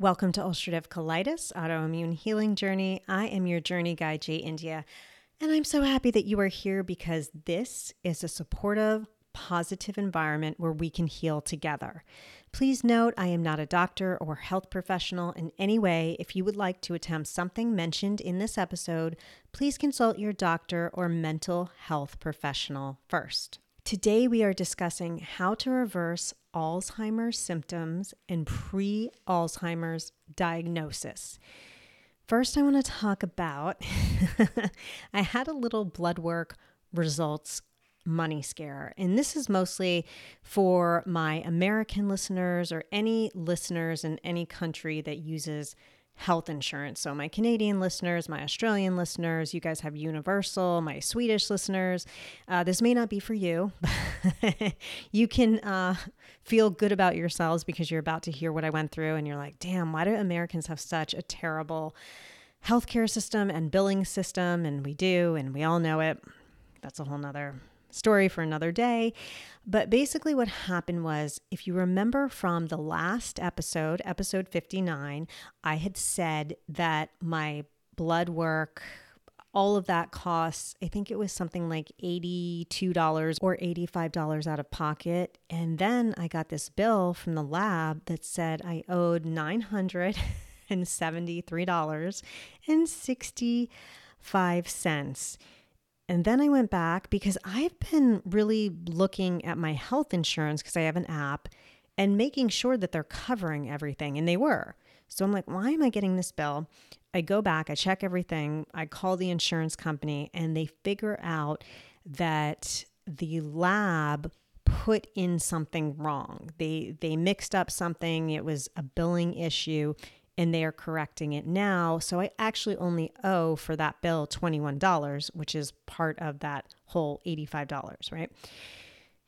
Welcome to ulcerative colitis, autoimmune healing journey. I am your journey guide, Jay India, and I'm so happy that you are here because this is a supportive, positive environment where we can heal together. Please note, I am not a doctor or health professional in any way. If you would like to attempt something mentioned in this episode, please consult your doctor or mental health professional first. Today, we are discussing how to reverse Alzheimer's symptoms and pre Alzheimer's diagnosis. First, I want to talk about I had a little blood work results money scare. And this is mostly for my American listeners or any listeners in any country that uses health insurance. So, my Canadian listeners, my Australian listeners, you guys have Universal, my Swedish listeners. Uh, this may not be for you. you can uh, feel good about yourselves because you're about to hear what I went through, and you're like, damn, why do Americans have such a terrible healthcare system and billing system? And we do, and we all know it. That's a whole nother story for another day. But basically, what happened was if you remember from the last episode, episode 59, I had said that my blood work, all of that costs, I think it was something like $82 or $85 out of pocket. And then I got this bill from the lab that said I owed $973.65. And then I went back because I've been really looking at my health insurance because I have an app and making sure that they're covering everything. And they were. So I'm like, why am I getting this bill? I go back, I check everything, I call the insurance company, and they figure out that the lab put in something wrong. They they mixed up something. It was a billing issue and they are correcting it now. So I actually only owe for that bill $21, which is part of that whole $85, right?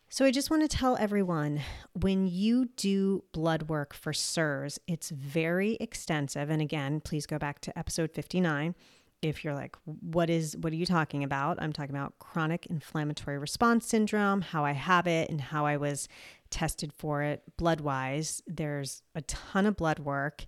So I just want to tell everyone when you do blood work for CIRS, it's very extensive. And again, please go back to episode 59 if you're like what is what are you talking about i'm talking about chronic inflammatory response syndrome how i have it and how i was tested for it blood wise there's a ton of blood work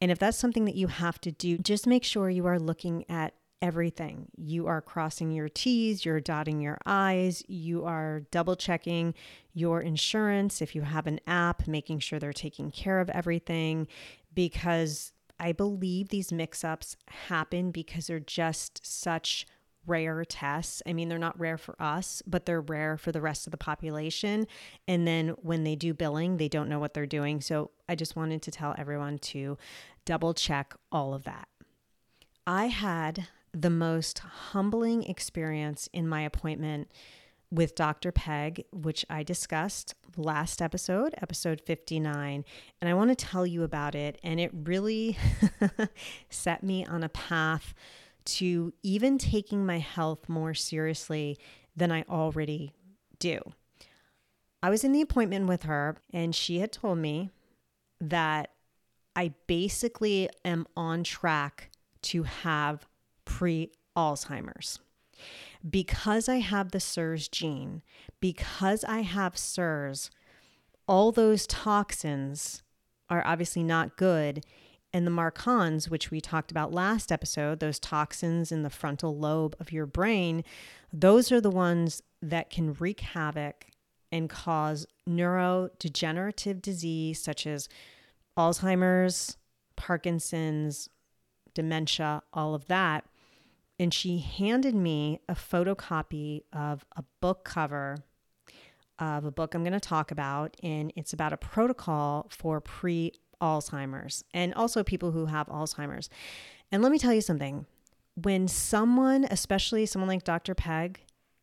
and if that's something that you have to do just make sure you are looking at everything. You are crossing your t's you're dotting your i's you are double checking your insurance if you have an app making sure they're taking care of everything because I believe these mix ups happen because they're just such rare tests. I mean, they're not rare for us, but they're rare for the rest of the population. And then when they do billing, they don't know what they're doing. So I just wanted to tell everyone to double check all of that. I had the most humbling experience in my appointment with Dr. Peg, which I discussed last episode, episode 59. And I want to tell you about it. And it really set me on a path to even taking my health more seriously than I already do. I was in the appointment with her, and she had told me that I basically am on track to have pre Alzheimer's because I have the CIRS gene, because I have CIRS, all those toxins are obviously not good. And the MARCoNS, which we talked about last episode, those toxins in the frontal lobe of your brain, those are the ones that can wreak havoc and cause neurodegenerative disease such as Alzheimer's, Parkinson's, dementia, all of that and she handed me a photocopy of a book cover of a book I'm going to talk about. And it's about a protocol for pre Alzheimer's and also people who have Alzheimer's. And let me tell you something when someone, especially someone like Dr. Peg,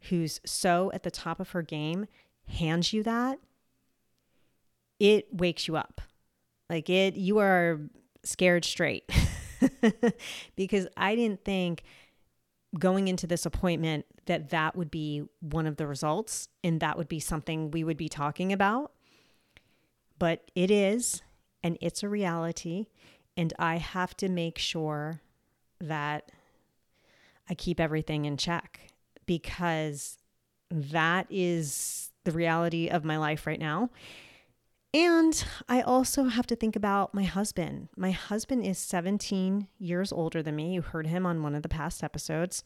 who's so at the top of her game, hands you that, it wakes you up. Like it, you are scared straight. because I didn't think going into this appointment that that would be one of the results and that would be something we would be talking about. But it is, and it's a reality. And I have to make sure that I keep everything in check because that is the reality of my life right now. And I also have to think about my husband. My husband is 17 years older than me. You heard him on one of the past episodes.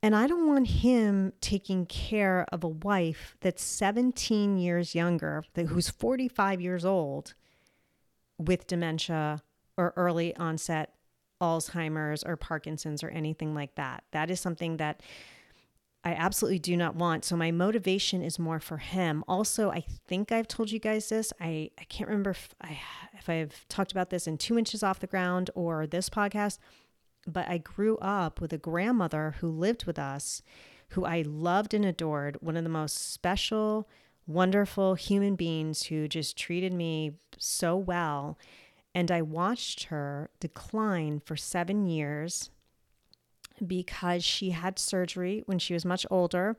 And I don't want him taking care of a wife that's 17 years younger, that, who's 45 years old with dementia or early onset Alzheimer's or Parkinson's or anything like that. That is something that I absolutely do not want. So my motivation is more for him. Also, I think I've told you guys this. I, I can't remember if I if I've talked about this in two inches off the ground or this podcast, but I grew up with a grandmother who lived with us, who I loved and adored, one of the most special, wonderful human beings who just treated me so well. And I watched her decline for seven years because she had surgery when she was much older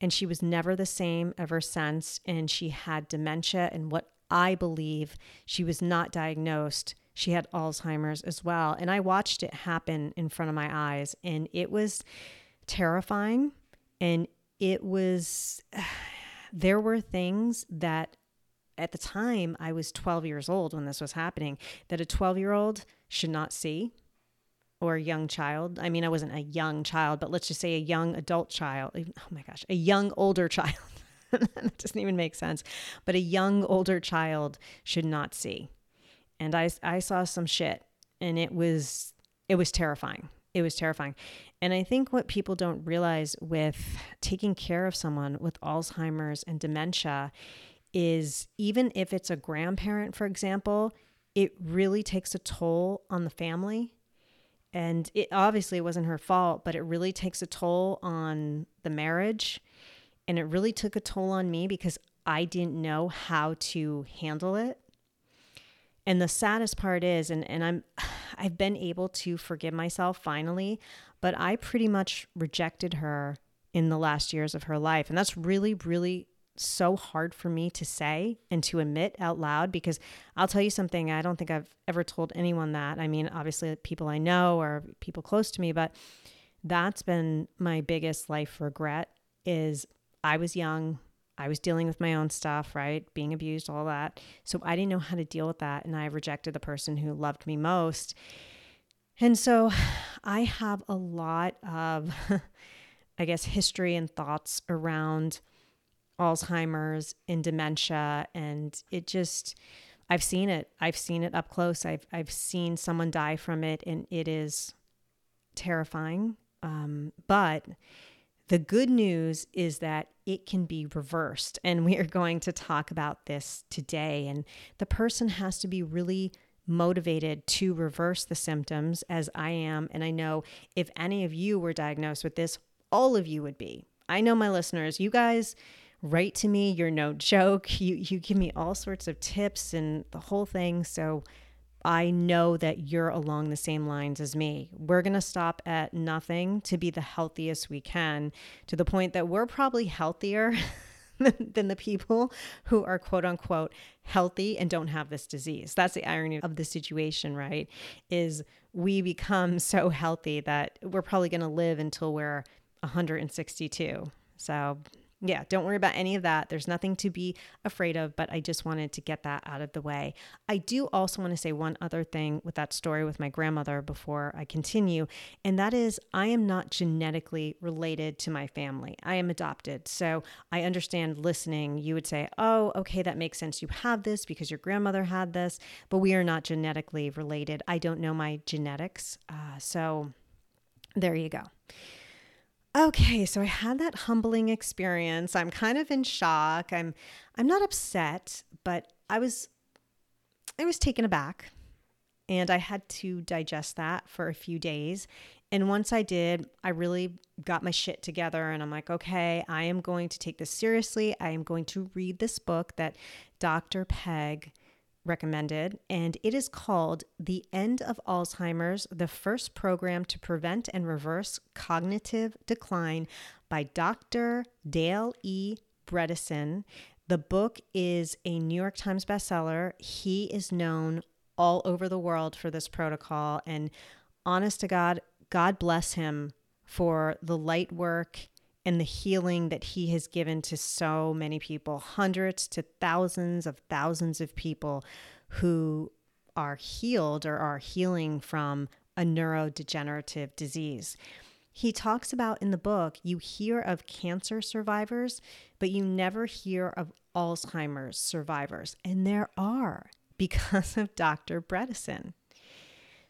and she was never the same ever since. And she had dementia. And what I believe she was not diagnosed, she had Alzheimer's as well. And I watched it happen in front of my eyes. And it was terrifying. And it was, there were things that at the time I was 12 years old when this was happening that a 12 year old should not see or a young child. I mean, I wasn't a young child, but let's just say a young adult child. Oh my gosh, a young older child. that doesn't even make sense. But a young older child should not see. And I, I saw some shit and it was it was terrifying. It was terrifying. And I think what people don't realize with taking care of someone with Alzheimer's and dementia is even if it's a grandparent, for example, it really takes a toll on the family and it obviously wasn't her fault, but it really takes a toll on the marriage. And it really took a toll on me because I didn't know how to handle it. And the saddest part is, and, and I'm I've been able to forgive myself finally, but I pretty much rejected her in the last years of her life. And that's really, really so hard for me to say and to admit out loud because I'll tell you something, I don't think I've ever told anyone that. I mean, obviously, people I know or people close to me, but that's been my biggest life regret is I was young. I was dealing with my own stuff, right? Being abused, all that. So I didn't know how to deal with that. And I rejected the person who loved me most. And so I have a lot of, I guess, history and thoughts around Alzheimer's and dementia. And it just, I've seen it. I've seen it up close. I've, I've seen someone die from it, and it is terrifying. Um, but the good news is that it can be reversed. And we are going to talk about this today. And the person has to be really motivated to reverse the symptoms, as I am. And I know if any of you were diagnosed with this, all of you would be. I know my listeners, you guys, write to me. You're no joke. You you give me all sorts of tips and the whole thing. So I know that you're along the same lines as me. We're going to stop at nothing to be the healthiest we can to the point that we're probably healthier than the people who are quote unquote healthy and don't have this disease. That's the irony of the situation, right? Is we become so healthy that we're probably going to live until we're 162. So yeah, don't worry about any of that. There's nothing to be afraid of, but I just wanted to get that out of the way. I do also want to say one other thing with that story with my grandmother before I continue, and that is I am not genetically related to my family. I am adopted. So I understand listening, you would say, oh, okay, that makes sense. You have this because your grandmother had this, but we are not genetically related. I don't know my genetics. Uh, so there you go. Okay, so I had that humbling experience. I'm kind of in shock. I'm I'm not upset, but I was I was taken aback and I had to digest that for a few days. And once I did, I really got my shit together and I'm like, okay, I am going to take this seriously. I am going to read this book that Dr. Peg recommended, and it is called The End of Alzheimer's The First Program to Prevent and Reverse Cognitive Decline by Dr. Dale E. Bredesen. The book is a New York Times bestseller. He is known all over the world for this protocol, and honest to God, God bless him for the light work and the healing that he has given to so many people, hundreds to thousands of thousands of people who are healed or are healing from a neurodegenerative disease. He talks about in the book, you hear of cancer survivors, but you never hear of Alzheimer's survivors. And there are because of Dr. Bredesen.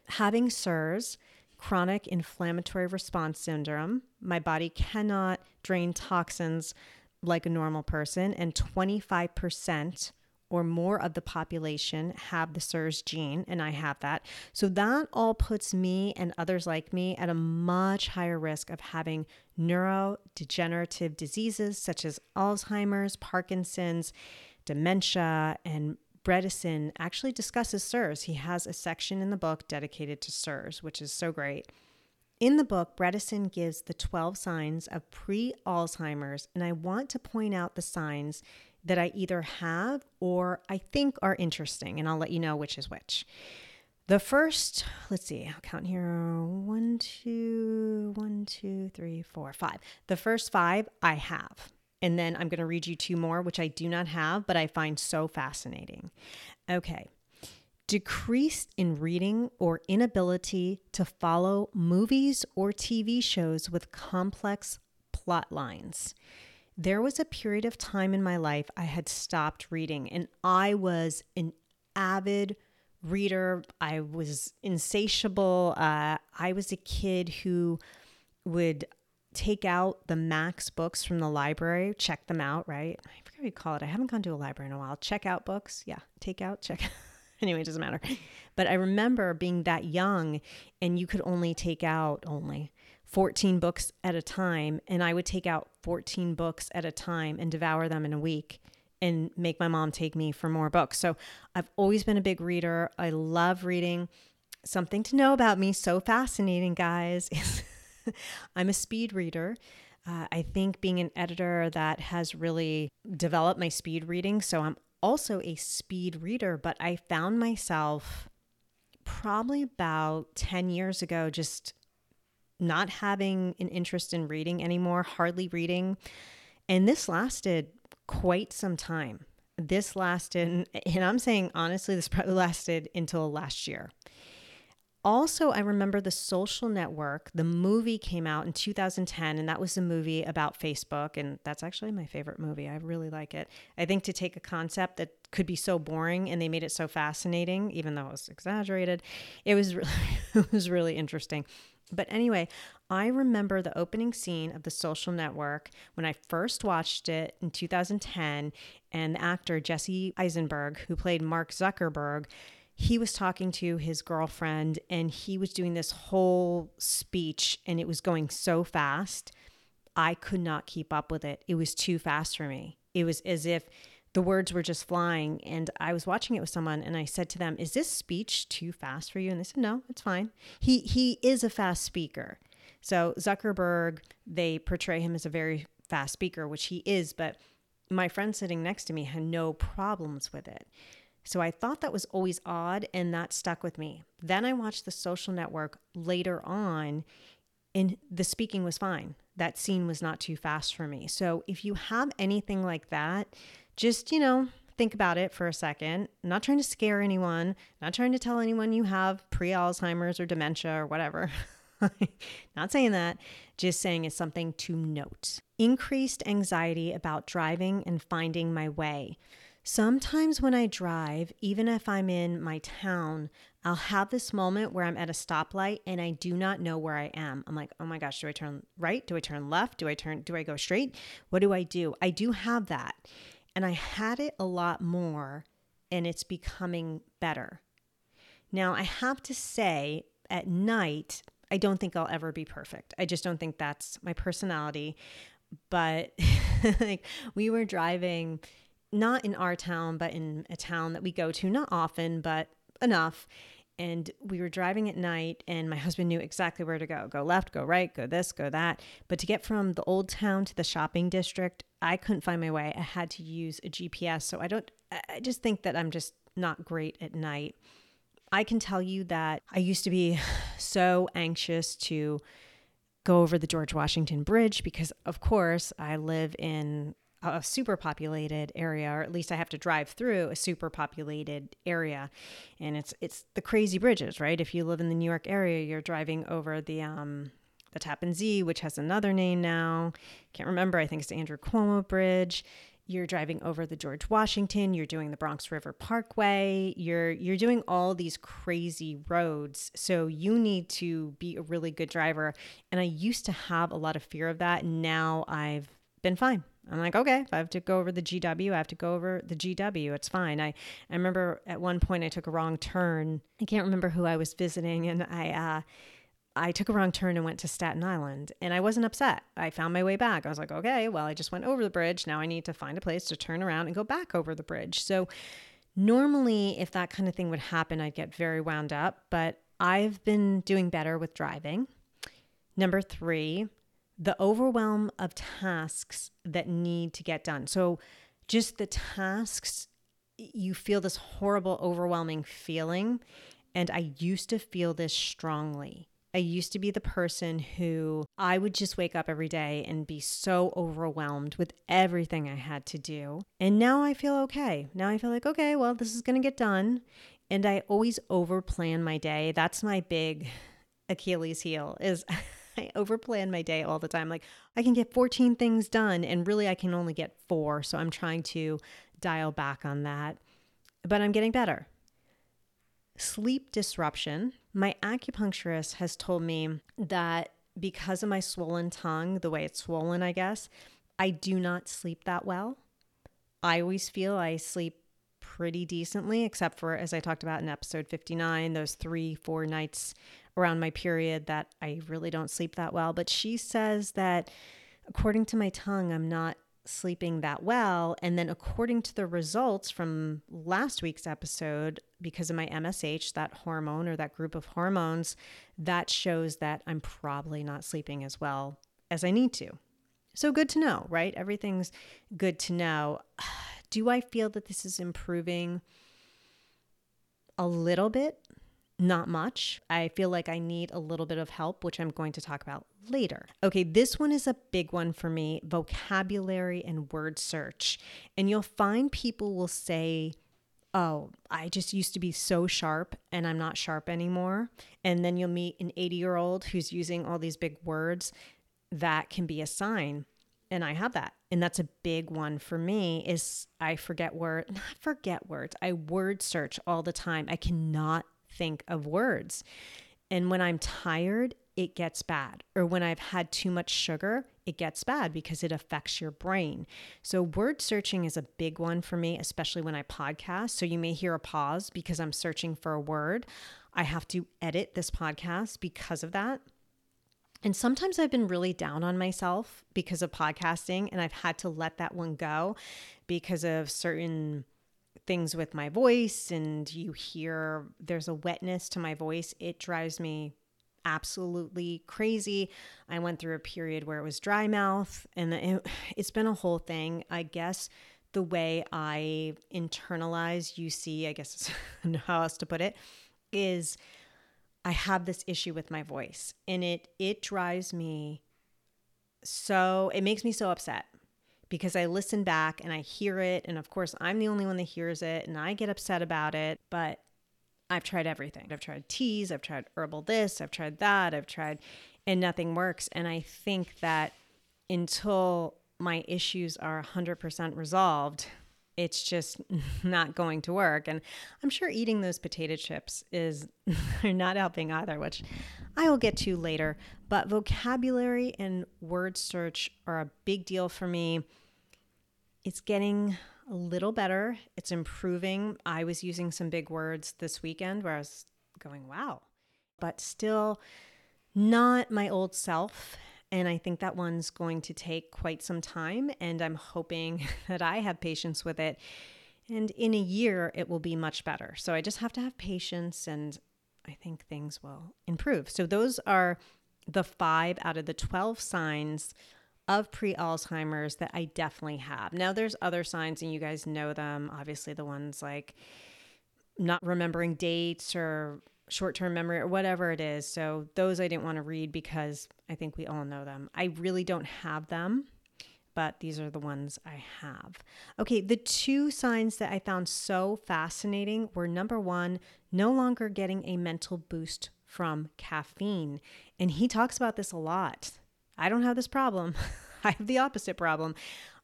Having CIRS, chronic inflammatory response syndrome, my body cannot drain toxins like a normal person, and 25% or more of the population have the CIRS gene, and I have that. So that all puts me and others like me at a much higher risk of having neurodegenerative diseases such as Alzheimer's, Parkinson's, dementia, and Bredesen actually discusses CIRS. He has a section in the book dedicated to CIRS, which is so great. In the book, Bredesen gives the 12 signs of pre Alzheimer's, and I want to point out the signs that I either have or I think are interesting, and I'll let you know which is which. The first, let's see, I'll count here one, two, one, two, three, four, five. The first five I have. And then I'm going to read you two more, which I do not have, but I find so fascinating. Okay. Decreased in reading or inability to follow movies or TV shows with complex plot lines there was a period of time in my life I had stopped reading, and I was an avid reader. I was insatiable. Uh, I was a kid who would take out the Max books from the library, check them out, right? I forget what you call it. I haven't gone to a library in a while. Check out books. Yeah, take out, check. anyway, it doesn't matter. But I remember being that young and you could only take out only 14 books at a time and I would take out 14 books at a time and devour them in a week and make my mom take me for more books. So I've always been a big reader. I love reading. Something to know about me, so fascinating, guys, I'm a speed reader. Uh, I think being an editor that has really developed my speed reading. So I'm also a speed reader, but I found myself probably about 10 years ago just not having an interest in reading anymore, hardly reading. And this lasted quite some time. This lasted, and I'm saying honestly, this probably lasted until last year. Also, I remember The Social Network, the movie came out in 2010, and that was a movie about Facebook. And that's actually my favorite movie. I really like it. I think to take a concept that could be so boring and they made it so fascinating, even though it was exaggerated, it was really, it was really interesting. But anyway, I remember the opening scene of The Social Network when I first watched it in 2010, and the actor Jesse Eisenberg, who played Mark Zuckerberg, he was talking to his girlfriend and he was doing this whole speech, and it was going so fast. I could not keep up with it. It was too fast for me. It was as if the words were just flying. And I was watching it with someone and I said to them, Is this speech too fast for you? And they said, No, it's fine. He he is a fast speaker. So Zuckerberg, they portray him as a very fast speaker, which he is, but my friend sitting next to me had no problems with it. So I thought that was always odd and that stuck with me. Then I watched the social network later on and the speaking was fine. That scene was not too fast for me. So if you have anything like that, just, you know, think about it for a second. I'm not trying to scare anyone, not trying to tell anyone you have pre Alzheimer's or dementia or whatever. not saying that, just saying it's something to note. Increased anxiety about driving and finding my way. Sometimes when I drive, even if I'm in my town, I'll have this moment where I'm at a stoplight and I do not know where I am. I'm like, oh my gosh, do I turn right? Do I turn left? Do I turn, do I go straight? What do I do? I do have that. And I had it a lot more, and it's becoming better. Now, I have to say, at night, I don't think I'll ever be perfect. I just don't think that's my personality. But like we were driving, not in our town, but in a town that we go to, not often, but enough. And we were driving at night, and my husband knew exactly where to go go left, go right, go this, go that. But to get from the old town to the shopping district, I couldn't find my way. I had to use a GPS. So I don't, I just think that I'm just not great at night. I can tell you that I used to be so anxious to go over the George Washington Bridge because, of course, I live in a super populated area or at least I have to drive through a super populated area and it's it's the crazy bridges right if you live in the New York area you're driving over the um the Tappan Zee which has another name now can't remember I think it's the Andrew Cuomo Bridge you're driving over the George Washington, you're doing the Bronx River Parkway, you're you're doing all these crazy roads. So you need to be a really good driver. And I used to have a lot of fear of that. Now I've been fine. I'm like, okay, if I have to go over the GW, I have to go over the GW. It's fine. I, I remember at one point I took a wrong turn. I can't remember who I was visiting, and I uh, I took a wrong turn and went to Staten Island and I wasn't upset. I found my way back. I was like, okay, well, I just went over the bridge. Now I need to find a place to turn around and go back over the bridge. So, normally, if that kind of thing would happen, I'd get very wound up, but I've been doing better with driving. Number three, the overwhelm of tasks that need to get done. So, just the tasks, you feel this horrible, overwhelming feeling. And I used to feel this strongly I used to be the person who I would just wake up every day and be so overwhelmed with everything I had to do. And now I feel okay. Now I feel like, okay, well, this is going to get done. And I always overplan my day. That's my big Achilles heel is I overplan my day all the time. Like I can get 14 things done and really I can only get 4. So I'm trying to dial back on that. But I'm getting better. Sleep disruption. My acupuncturist has told me that because of my swollen tongue, the way it's swollen, I guess, I do not sleep that well. I always feel I sleep pretty decently, except for, as I talked about in episode 59, those three, four nights around my period that I really don't sleep that well. But she says that according to my tongue, I'm not sleeping that well. And then, according to the results from last week's episode, because of my MSH, that hormone or that group of hormones, that shows that I'm probably not sleeping as well as I need to. So, good to know, right? Everything's good to know. Do I feel that this is improving? A little bit, not much. I feel like I need a little bit of help, which I'm going to talk about later. Okay, this one is a big one for me vocabulary and word search. And you'll find people will say, Oh, I just used to be so sharp and I'm not sharp anymore. And then you'll meet an 80 year old who's using all these big words. That can be a sign. And I have that. And that's a big one for me is I forget word, not forget words. I word search all the time. I cannot think of words. And when I'm tired, it gets bad. Or when I've had too much sugar, it gets bad because it affects your brain. So, word searching is a big one for me, especially when I podcast. So, you may hear a pause because I'm searching for a word. I have to edit this podcast because of that. And sometimes I've been really down on myself because of podcasting, and I've had to let that one go because of certain things with my voice and you hear there's a wetness to my voice, it drives me absolutely crazy. I went through a period where it was dry mouth and it, has been a whole thing. I guess the way I internalize UC, I guess how else to put it, is I have this issue with my voice and it it drives me so it makes me so upset because I listen back and I hear it. And of course, I'm the only one that hears it and I get upset about it. But I've tried everything. I've tried teas, I've tried herbal this, I've tried that, I've tried, and nothing works. And I think that until my issues are 100% resolved, it's just not going to work. And I'm sure eating those potato chips is not helping either, which I will get to later. But vocabulary and word search are a big deal for me. It's getting a little better. It's improving. I was using some big words this weekend where I was going, wow, but still not my old self. And I think that one's going to take quite some time. And I'm hoping that I have patience with it. And in a year, it will be much better. So I just have to have patience and I think things will improve. So those are the five out of the 12 signs of pre Alzheimer's that I definitely have. Now, there's other signs, and you guys know them. Obviously, the ones like not remembering dates or short term memory or whatever it is. So those I didn't want to read because I think we all know them. I really don't have them, but these are the ones I have. Okay, the two signs that I found so fascinating were number one, no longer getting a mental boost from caffeine. And he talks about this a lot. I don't have this problem, I have the opposite problem.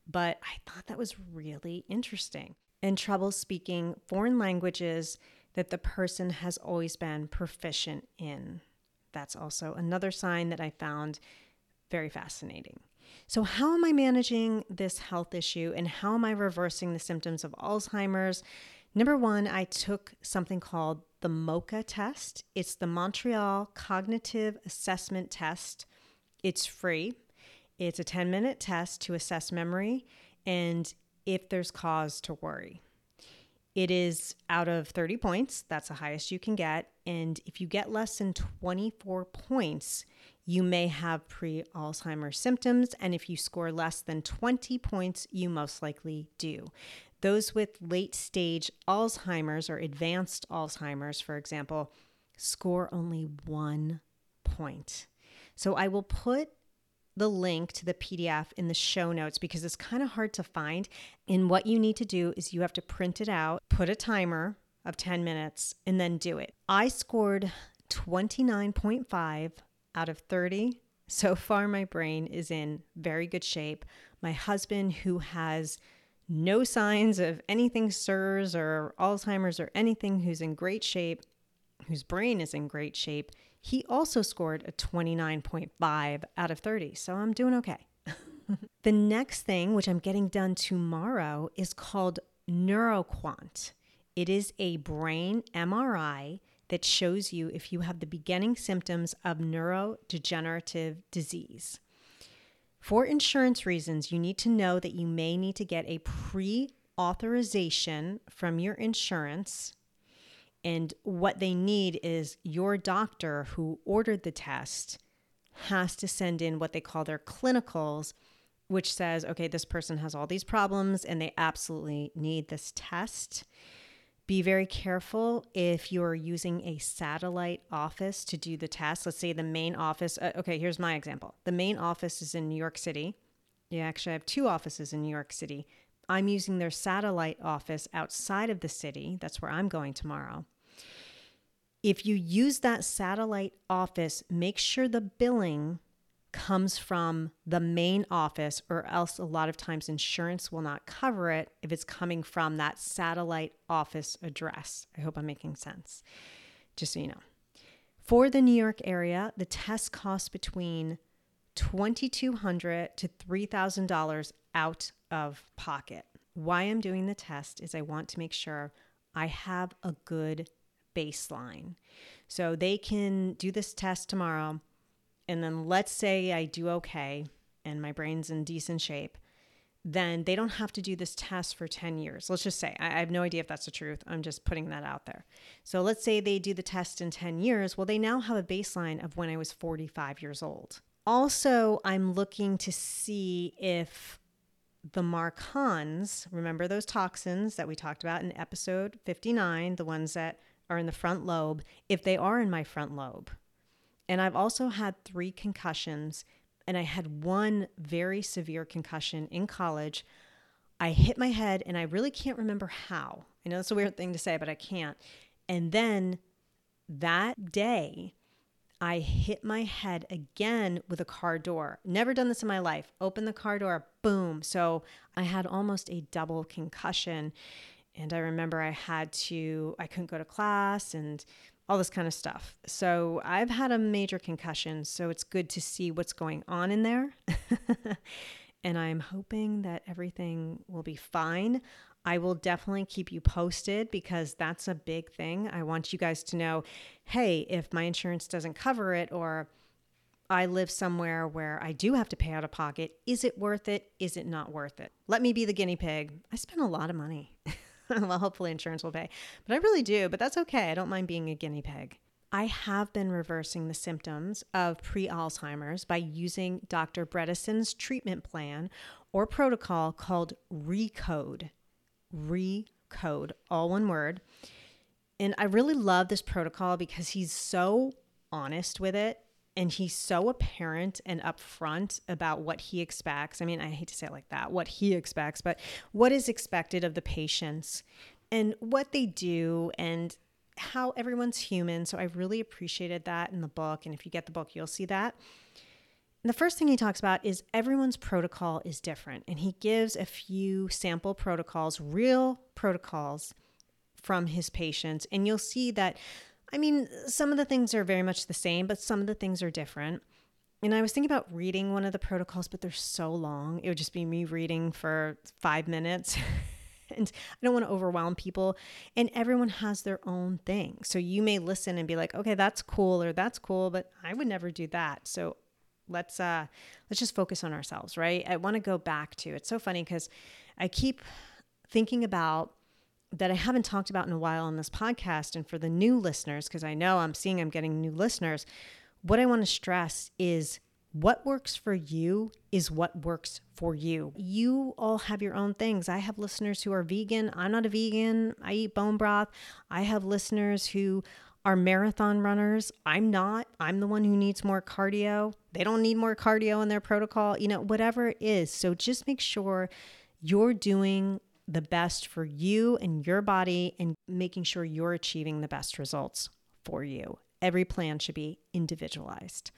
But I thought that was really interesting. And trouble speaking foreign languages that the person has always been proficient in. That's also another sign that I found very fascinating. So, how am I managing this health issue and how am I reversing the symptoms of Alzheimer's? Number one, I took something called the MoCA test. It's the Montreal Cognitive Assessment Test. It's free. It's a 10 minute test to assess memory and if there's cause to worry. It is out of 30 points. That's the highest you can get. And if you get less than 24 points, you may have pre Alzheimer's symptoms. And if you score less than 20 points, you most likely do. Those with late stage Alzheimer's or advanced Alzheimer's, for example, score only one point. So I will put the link to the PDF in the show notes because it's kind of hard to find. And what you need to do is you have to print it out, put a timer of 10 minutes, and then do it. I scored 29.5 out of 30. So far, my brain is in very good shape. My husband, who has no signs of anything CIRS or Alzheimer's or anything, who's in great shape, whose brain is in great shape, he also scored a 29.5 out of 30. So I'm doing okay. the next thing, which I'm getting done tomorrow, is called NeuroQuant. It is a brain MRI that shows you if you have the beginning symptoms of neurodegenerative disease. For insurance reasons, you need to know that you may need to get a pre authorization from your insurance and what they need is your doctor who ordered the test has to send in what they call their clinicals, which says, okay, this person has all these problems and they absolutely need this test. Be very careful if you're using a satellite office to do the test. Let's say the main office, uh, okay, here's my example. The main office is in New York City. You actually I have two offices in New York City. I'm using their satellite office outside of the city. That's where I'm going tomorrow. If you use that satellite office, make sure the billing comes from the main office, or else a lot of times insurance will not cover it if it's coming from that satellite office address. I hope I'm making sense, just so you know. For the New York area, the test costs between 2,200 to $3,000 out of pocket. Why I'm doing the test is I want to make sure I have a good baseline. So they can do this test tomorrow. And then let's say I do okay and my brain's in decent shape. Then they don't have to do this test for 10 years. Let's just say, I have no idea if that's the truth. I'm just putting that out there. So let's say they do the test in 10 years. Well, they now have a baseline of when I was 45 years old. Also, I'm looking to see if the MARCoNS, remember those toxins that we talked about in episode 59, the ones that are in the front lobe, if they are in my front lobe. And I've also had three concussions, and I had one very severe concussion in college. I hit my head, and I really can't remember how. I know it's a weird thing to say, but I can't. And then that day, I hit my head again with a car door. Never done this in my life. Open the car door, boom. So I had almost a double concussion. And I remember I had to, I couldn't go to class and all this kind of stuff. So I've had a major concussion. So it's good to see what's going on in there. and I'm hoping that everything will be fine. I will definitely keep you posted because that's a big thing. I want you guys to know hey, if my insurance doesn't cover it or I live somewhere where I do have to pay out of pocket, is it worth it? Is it not worth it? Let me be the guinea pig. I spend a lot of money. well, hopefully insurance will pay. But I really do, but that's okay. I don't mind being a guinea pig. I have been reversing the symptoms of pre Alzheimer's by using Dr. Bredesen's treatment plan or protocol called RECODE. RECODE, all one word. And I really love this protocol because he's so honest with it and he's so apparent and upfront about what he expects. I mean, I hate to say it like that, what he expects, but what is expected of the patients and what they do and how everyone's human. So I really appreciated that in the book. And if you get the book, you'll see that. The first thing he talks about is everyone's protocol is different. And he gives a few sample protocols, real protocols from his patients. And you'll see that, I mean, some of the things are very much the same, but some of the things are different. And I was thinking about reading one of the protocols, but they're so long. It would just be me reading for five minutes. and I don't want to overwhelm people. And everyone has their own thing. So you may listen and be like, okay, that's cool or that's cool, but I would never do that. So let's uh let's just focus on ourselves, right? I want to go back to it's so funny because I keep thinking about that I haven't talked about in a while on this podcast. And for the new listeners, because I know I'm seeing I'm getting new listeners, what I want to stress is what works for you is what works for you. You all have your own things. I have listeners who are vegan. I'm not a vegan. I eat bone broth. I have listeners who are marathon runners. I'm not. I'm the one who needs more cardio. They don't need more cardio in their protocol, you know, whatever it is. So just make sure you're doing the best for you and your body and making sure you're achieving the best results for you. Every plan should be individualized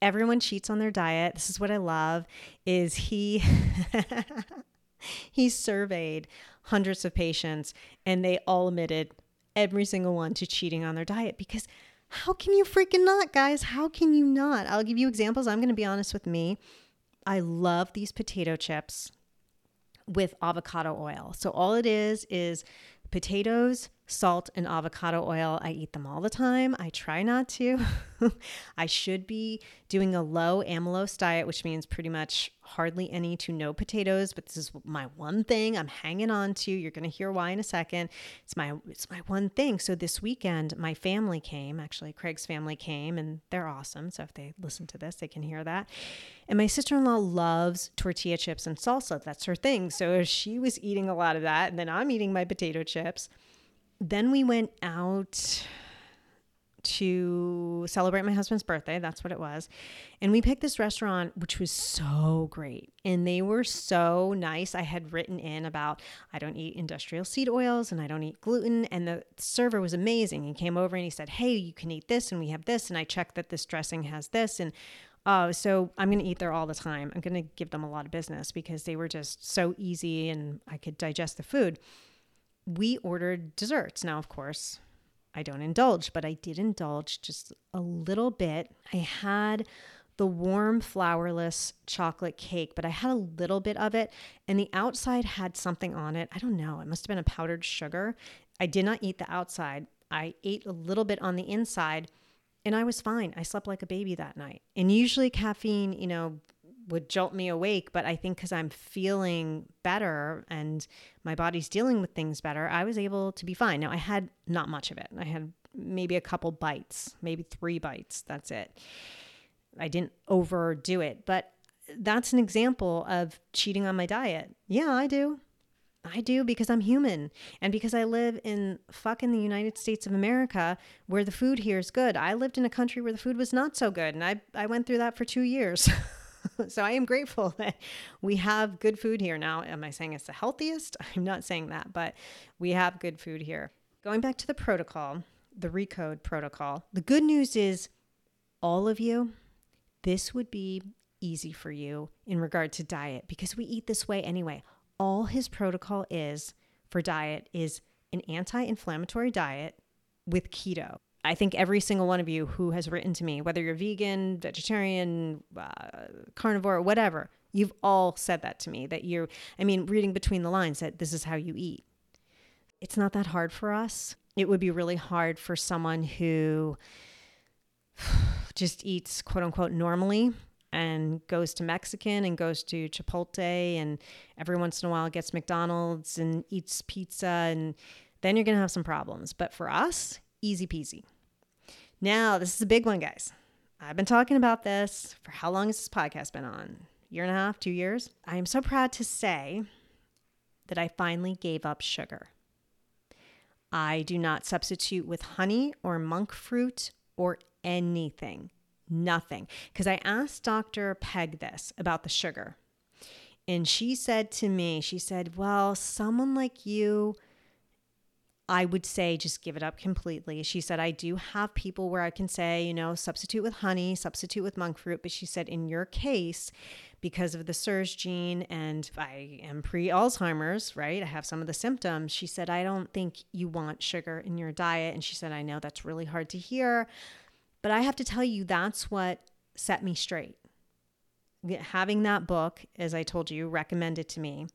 everyone cheats on their diet. This is what I love is he he surveyed hundreds of patients and they all admitted every single one to cheating on their diet because how can you freaking not, guys? How can you not? I'll give you examples. I'm going to be honest with me. I love these potato chips with avocado oil. So all it is is potatoes, salt, and avocado oil. I eat them all the time. I try not to. I should be doing a low amylose diet, which means pretty much hardly any to no potatoes, but this is my one thing I'm hanging on to. You're going to hear why in a second. It's my it's my one thing. So this weekend my family came, actually Craig's family came and they're awesome. So if they listen to this, they can hear that. And my sister-in-law loves tortilla chips and salsa. That's her thing. So she was eating a lot of that and then I'm eating my potato chips then we went out to celebrate my husband's birthday. That's what it was. And we picked this restaurant, which was so great. And they were so nice. I had written in about I don't eat industrial seed oils and I don't eat gluten. And the server was amazing. He came over and he said, Hey, you can eat this and we have this. And I checked that this dressing has this. And uh, so I'm going to eat there all the time. I'm going to give them a lot of business because they were just so easy and I could digest the food we ordered desserts. Now, of course, I don't indulge, but I did indulge just a little bit. I had the warm flourless chocolate cake, but I had a little bit of it, and the outside had something on it. I don't know. It must have been a powdered sugar. I did not eat the outside. I ate a little bit on the inside, and I was fine. I slept like a baby that night. And usually, caffeine, you know, would jolt me awake. But I think because I'm feeling better and my body's dealing with things better, I was able to be fine. Now, I had not much of it. I had maybe a couple bites, maybe three bites. That's it. I didn't overdo it. But that's an example of cheating on my diet. Yeah, I do. I do because I'm human and because I live in fucking the United States of America where the food here is good. I lived in a country where the food was not so good and I, I went through that for two years. so I am grateful that we have good food here now. Am I saying it's the healthiest? I'm not saying that, but we have good food here. Going back to the protocol, the recode protocol, the good news is all of you, this would be easy for you in regard to diet because we eat this way anyway. All his protocol is for diet is an anti inflammatory diet with keto. I think every single one of you who has written to me, whether you're vegan, vegetarian, uh, carnivore, whatever, you've all said that to me that you're, I mean, reading between the lines that this is how you eat. It's not that hard for us. It would be really hard for someone who just eats quote unquote normally and goes to Mexican and goes to Chipotle and every once in a while gets McDonald's and eats pizza and then you're going to have some problems. But for us, easy peasy. Now, this is a big one, guys. I've been talking about this for how long has this podcast been on? Year and a half, two years? I am so proud to say that I finally gave up sugar. I do not substitute with honey or monk fruit or anything. Nothing. Because I asked Dr. Peg this about the sugar. And she said to me, she said, Well, someone like you, I would say just give it up completely. She said, I do have people where I can say, you know, substitute with honey, substitute with monk fruit. But she said, in your case, because of the CIRS gene and I am pre Alzheimer's, right? I have some of the symptoms. She said, I don't think you want sugar in your diet. And she said, I know that's really hard to hear. But I have to tell you, that's what set me straight having that book, as I told you, recommended to me,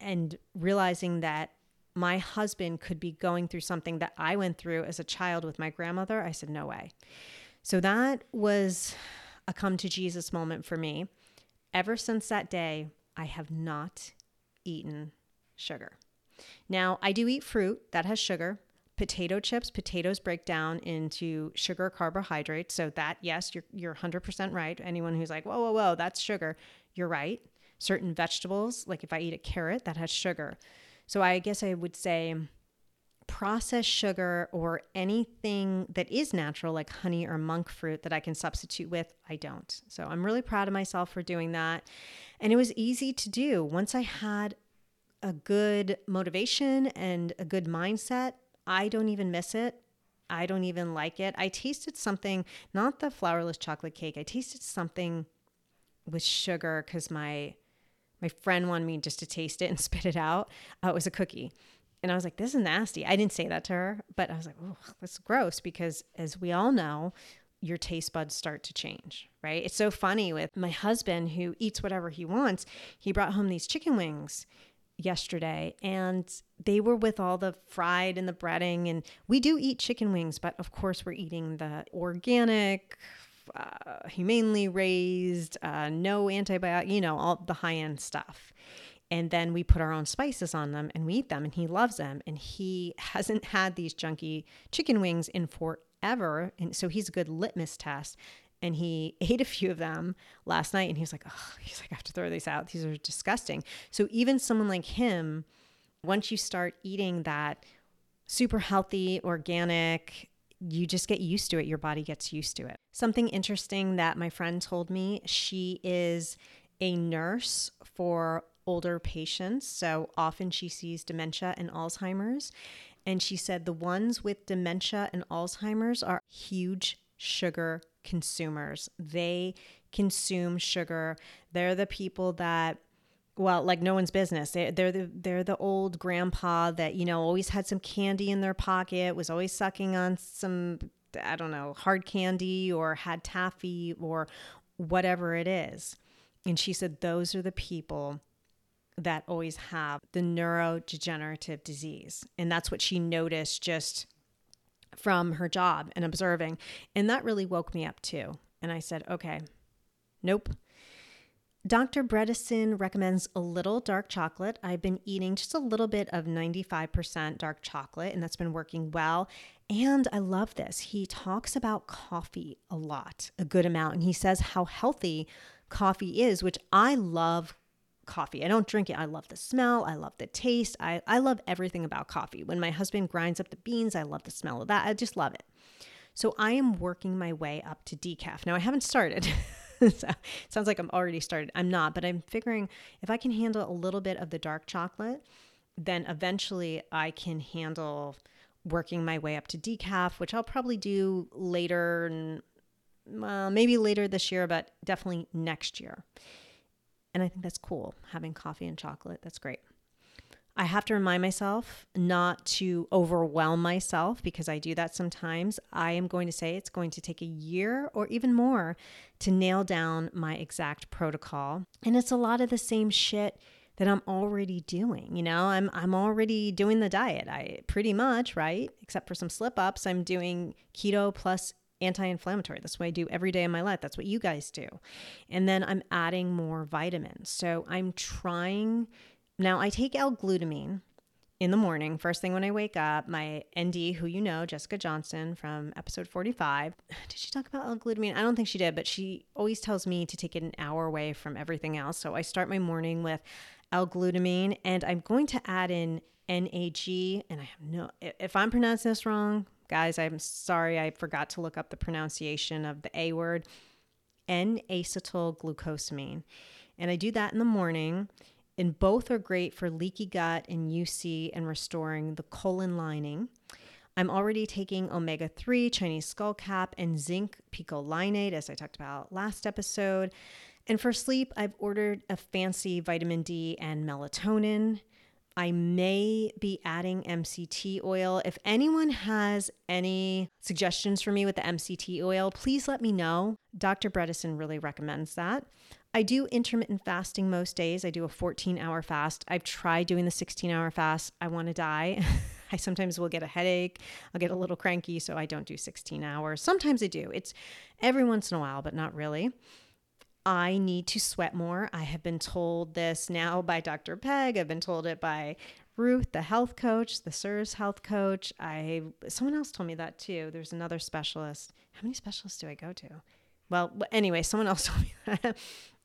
and realizing that my husband could be going through something that I went through as a child with my grandmother, I said, no way. So that was a come to Jesus moment for me. Ever since that day, I have not eaten sugar. Now, I do eat fruit that has sugar potato chips, potatoes break down into sugar carbohydrates. So that, yes, you're you're 100% right. Anyone who's like, whoa, whoa, whoa, that's sugar, you're right. Certain vegetables, like if I eat a carrot, that has sugar. So I guess I would say processed sugar or anything that is natural, like honey or monk fruit that I can substitute with, I don't. So I'm really proud of myself for doing that. And it was easy to do. Once I had a good motivation and a good mindset, I don't even miss it. I don't even like it. I tasted something, not the flourless chocolate cake. I tasted something with sugar because my my friend wanted me just to taste it and spit it out. Uh, it was a cookie. And I was like, this is nasty. I didn't say that to her, but I was like, oh, that's gross because as we all know, your taste buds start to change, right? It's so funny with my husband who eats whatever he wants. He brought home these chicken wings yesterday and they were with all the fried and the breading and we do eat chicken wings but of course we're eating the organic uh, humanely raised uh, no antibiotic you know all the high end stuff. And then we put our own spices on them and we eat them and he loves them. And he hasn't had these junky chicken wings in forever. And so he's a good litmus test. And he ate a few of them last night and he was like oh he's like i have to throw these out. These are disgusting. So even someone like him once you start eating that super healthy organic you just get used to it your body gets used to it something interesting that my friend told me she is a nurse for older patients so often she sees dementia and alzheimer's and she said the ones with dementia and alzheimer's are huge sugar consumers. They consume sugar. They're the people that well, like no one's business. They, they're the they're the old grandpa that you know always had some candy in their pocket, was always sucking on some I don't know hard candy or had taffy or whatever it is. And she said those are the people that always have the neurodegenerative disease, and that's what she noticed just from her job and observing. And that really woke me up too. And I said, okay, nope. Dr. Bredesen recommends a little dark chocolate. I've been eating just a little bit of 95% dark chocolate, and that's been working well. And I love this. He talks about coffee a lot, a good amount, and he says how healthy coffee is, which I love coffee. I don't drink it. I love the smell. I love the taste. I, I love everything about coffee. When my husband grinds up the beans, I love the smell of that. I just love it. So I am working my way up to decaf. Now I haven't started. so it sounds like I'm already started. I'm not, but I'm figuring if I can handle a little bit of the dark chocolate, then eventually I can handle working my way up to decaf, which I'll probably do later well, maybe later this year, but definitely next year. And I think that's cool having coffee and chocolate. That's great. I have to remind myself not to overwhelm myself because I do that sometimes. I am going to say it's going to take a year or even more to nail down my exact protocol. And it's a lot of the same shit that I'm already doing. You know, I'm I'm already doing the diet. I pretty much, right? Except for some slip ups, I'm doing keto plus anti inflammatory. That's what I do every day of my life. That's what you guys do. And then I'm adding more vitamins. So I'm trying. Now, I take L glutamine in the morning, first thing when I wake up. My ND, who you know, Jessica Johnson from episode 45. Did she talk about L glutamine? I don't think she did, but she always tells me to take it an hour away from everything else. So I start my morning with L-glutamine, and I'm going to add in NAG. And I have no, if I'm pronouncing this wrong, guys, I'm sorry. I forgot to look up the pronunciation of the A word. N-acetyl glucosamine, and I do that in the morning. And both are great for leaky gut and UC and restoring the colon lining. I'm already taking omega 3, Chinese skullcap, and zinc picolinate, as I talked about last episode. And for sleep, I've ordered a fancy vitamin D and melatonin. I may be adding MCT oil. If anyone has any suggestions for me with the MCT oil, please let me know. Dr. Bredesen really recommends that. I do intermittent fasting most days. I do a 14 hour fast. I've tried doing the 16 hour fast. I want to die. I sometimes will get a headache. I'll get a little cranky, so I don't do 16 hours. Sometimes I do. It's every once in a while, but not really. I need to sweat more. I have been told this now by Dr. Peg. I've been told it by Ruth, the health coach, the CIRS health coach. I someone else told me that too. There's another specialist. How many specialists do I go to? Well, anyway, someone else told me that.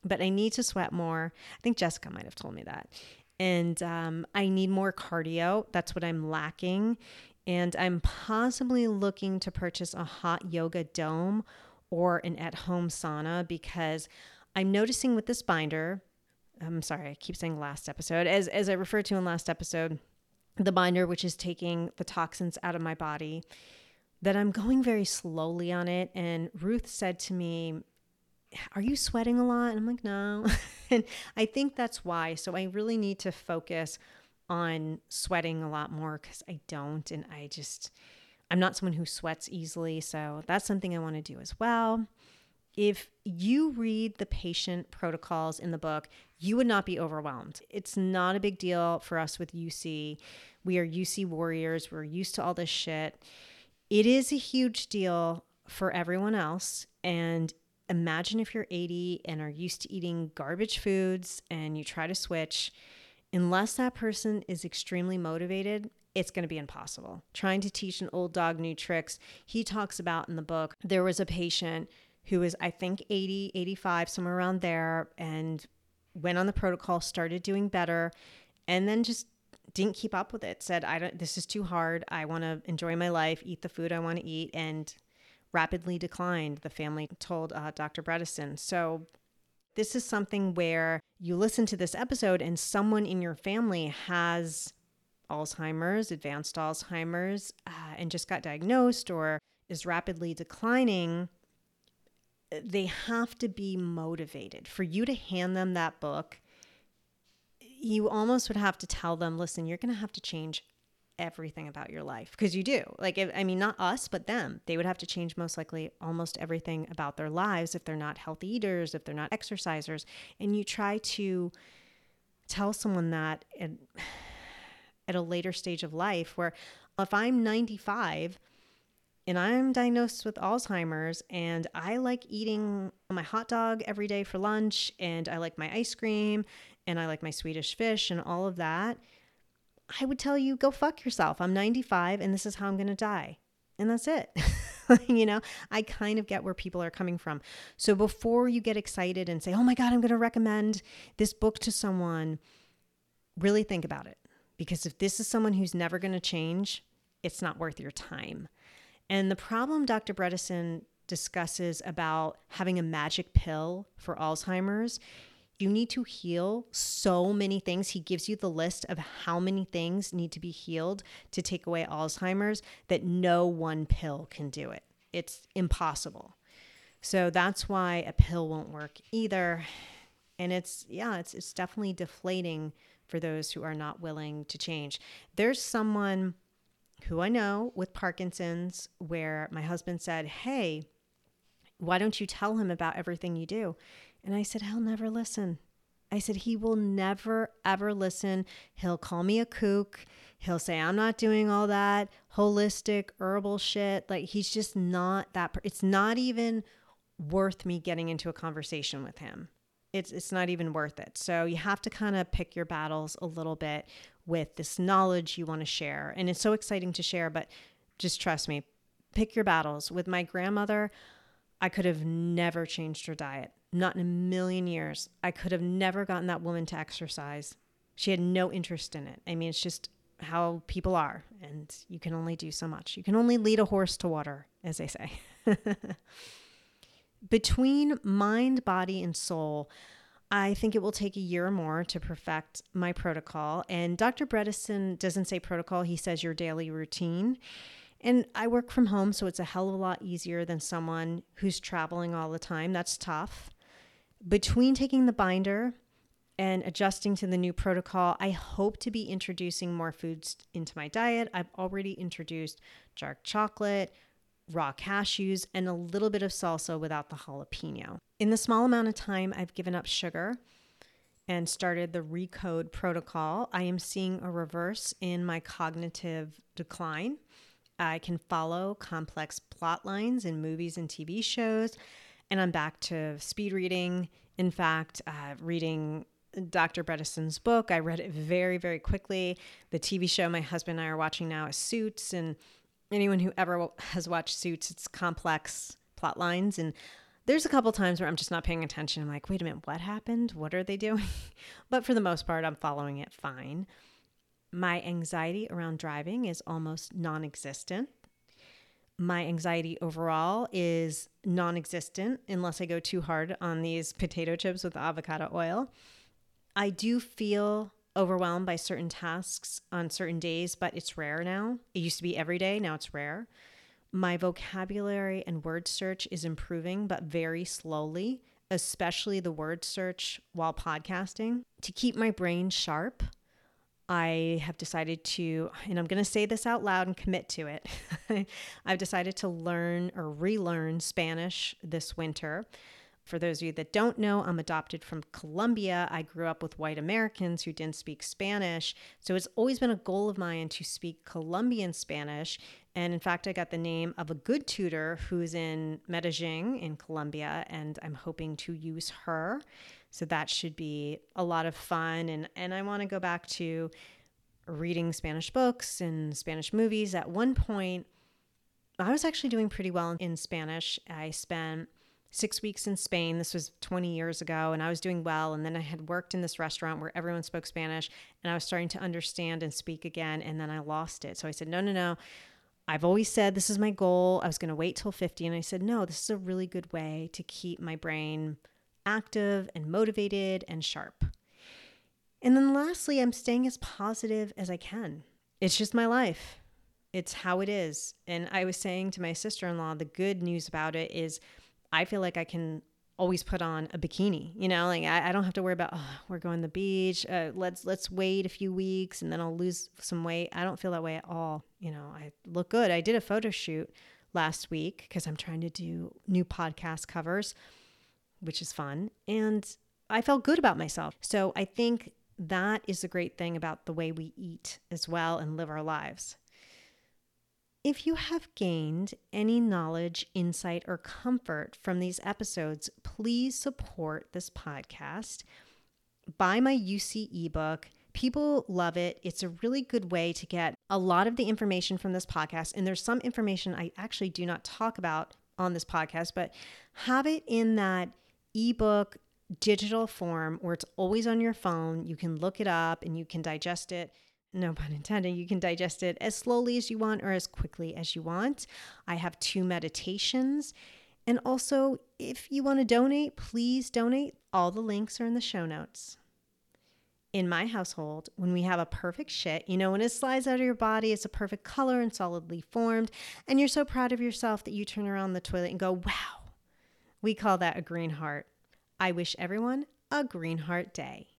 but I need to sweat more. I think Jessica might have told me that and um, I need more cardio. That's what I'm lacking. And I'm possibly looking to purchase a hot yoga dome or an at home sauna because I'm noticing with this binder, I'm sorry, I keep saying last episode, as, as I referred to in last episode, the binder, which is taking the toxins out of my body, that I'm going very slowly on it. And Ruth said to me, are you sweating a lot? And I'm like, no. and I think that's why. So I really need to focus on sweating a lot more because I don't. And I just, I'm not someone who sweats easily. So that's something I want to do as well. If you read the patient protocols in the book, you would not be overwhelmed. It's not a big deal for us with UC. We are UC warriors, we're used to all this shit. It is a huge deal for everyone else. And imagine if you're 80 and are used to eating garbage foods and you try to switch, unless that person is extremely motivated, it's going to be impossible. Trying to teach an old dog new tricks. He talks about in the book, there was a patient who was, I think, 80, 85, somewhere around there, and went on the protocol, started doing better, and then just didn't keep up with it. Said, I don't, this is too hard. I want to enjoy my life, eat the food I want to eat, and rapidly declined, the family told uh, Dr. Bredesen. So, this is something where you listen to this episode and someone in your family has Alzheimer's, advanced Alzheimer's, uh, and just got diagnosed or is rapidly declining. They have to be motivated. For you to hand them that book, you almost would have to tell them, listen, you're going to have to change everything about your life because you do. Like, if, I mean, not us, but them. They would have to change most likely almost everything about their lives if they're not healthy eaters, if they're not exercisers. And you try to tell someone that at, at a later stage of life where if I'm 95 and I'm diagnosed with Alzheimer's and I like eating my hot dog every day for lunch and I like my ice cream and I like my Swedish fish and all of that I would tell you, go fuck yourself. I'm 95 and this is how I'm going to die. And that's it. you know, I kind of get where people are coming from. So before you get excited and say, oh my God, I'm going to recommend this book to someone, really think about it. Because if this is someone who's never going to change, it's not worth your time. And the problem Dr. Bredesen discusses about having a magic pill for Alzheimer's you need to heal so many things. He gives you the list of how many things need to be healed to take away Alzheimer's that no one pill can do it. It's impossible. So that's why a pill won't work either. And it's yeah, it's it's definitely deflating for those who are not willing to change. There's someone who I know with Parkinson's where my husband said, "Hey, why don't you tell him about everything you do?" And I said, He'll never listen. I said, He will never, ever listen. He'll call me a kook. He'll say, I'm not doing all that holistic herbal shit. Like, he's just not that. Per- it's not even worth me getting into a conversation with him. It's, it's not even worth it. So you have to kind of pick your battles a little bit with this knowledge you want to share. And it's so exciting to share, but just trust me, pick your battles. With my grandmother, I could have never changed her diet. Not in a million years. I could have never gotten that woman to exercise. She had no interest in it. I mean, it's just how people are, and you can only do so much. You can only lead a horse to water, as they say. Between mind, body, and soul, I think it will take a year or more to perfect my protocol. And Dr. Bredesen doesn't say protocol, he says your daily routine. And I work from home, so it's a hell of a lot easier than someone who's traveling all the time. That's tough. Between taking the binder and adjusting to the new protocol, I hope to be introducing more foods into my diet. I've already introduced dark chocolate, raw cashews, and a little bit of salsa without the jalapeno. In the small amount of time I've given up sugar and started the recode protocol, I am seeing a reverse in my cognitive decline. I can follow complex plot lines in movies and TV shows, and I'm back to speed reading. In fact, uh, reading Dr. Bredesen's book. I read it very, very quickly. The TV show my husband and I are watching now is Suits, and anyone who ever has watched Suits, it's complex plot lines. And there's a couple times where I'm just not paying attention. I'm like, wait a minute, what happened? What are they doing? but for the most part, I'm following it fine. My anxiety around driving is almost non existent. My anxiety overall is non existent unless I go too hard on these potato chips with avocado oil. I do feel overwhelmed by certain tasks on certain days, but it's rare now. It used to be every day, now it's rare. My vocabulary and word search is improving, but very slowly, especially the word search while podcasting. To keep my brain sharp, I have decided to, and I'm going to say this out loud and commit to it. I've decided to learn or relearn Spanish this winter. For those of you that don't know, I'm adopted from Colombia. I grew up with white Americans who didn't speak Spanish. So it's always been a goal of mine to speak Colombian Spanish. And in fact, I got the name of a good tutor who's in Medellin in Colombia, and I'm hoping to use her. So that should be a lot of fun. And, and I want to go back to reading Spanish books and Spanish movies. At one point, I was actually doing pretty well in Spanish. I spent six weeks in Spain. This was 20 years ago, and I was doing well. And then I had worked in this restaurant where everyone spoke Spanish, and I was starting to understand and speak again. And then I lost it. So I said, no, no, no. I've always said this is my goal. I was going to wait till 50. And I said, no, this is a really good way to keep my brain active and motivated and sharp. And then lastly, I'm staying as positive as I can. It's just my life. It's how it is. And I was saying to my sister in law, the good news about it is I feel like I can always put on a bikini. You know, like I, I don't have to worry about oh, we're going to the beach. Uh, let's let's wait a few weeks and then I'll lose some weight. I don't feel that way at all. You know, I look good. I did a photo shoot last week because I'm trying to do new podcast covers, which is fun, and I felt good about myself. So I think that is the great thing about the way we eat as well and live our lives. If you have gained any knowledge, insight, or comfort from these episodes, please support this podcast. Buy my UC ebook. People love it. It's a really good way to get a lot of the information from this podcast. And there's some information I actually do not talk about on this podcast, but have it in that ebook digital form where it's always on your phone. You can look it up and you can digest it no pun intended, you can digest it as slowly as you want or as quickly as you want. I have two meditations. And also, if you want to donate, please donate. All the links are in the show notes. In my household, when we have a perfect shit, you know, when it slides out of your body, it's a perfect color and solidly formed, and you're so proud of yourself that you turn around the toilet and go, wow. We call that a green heart. I wish everyone a green heart day.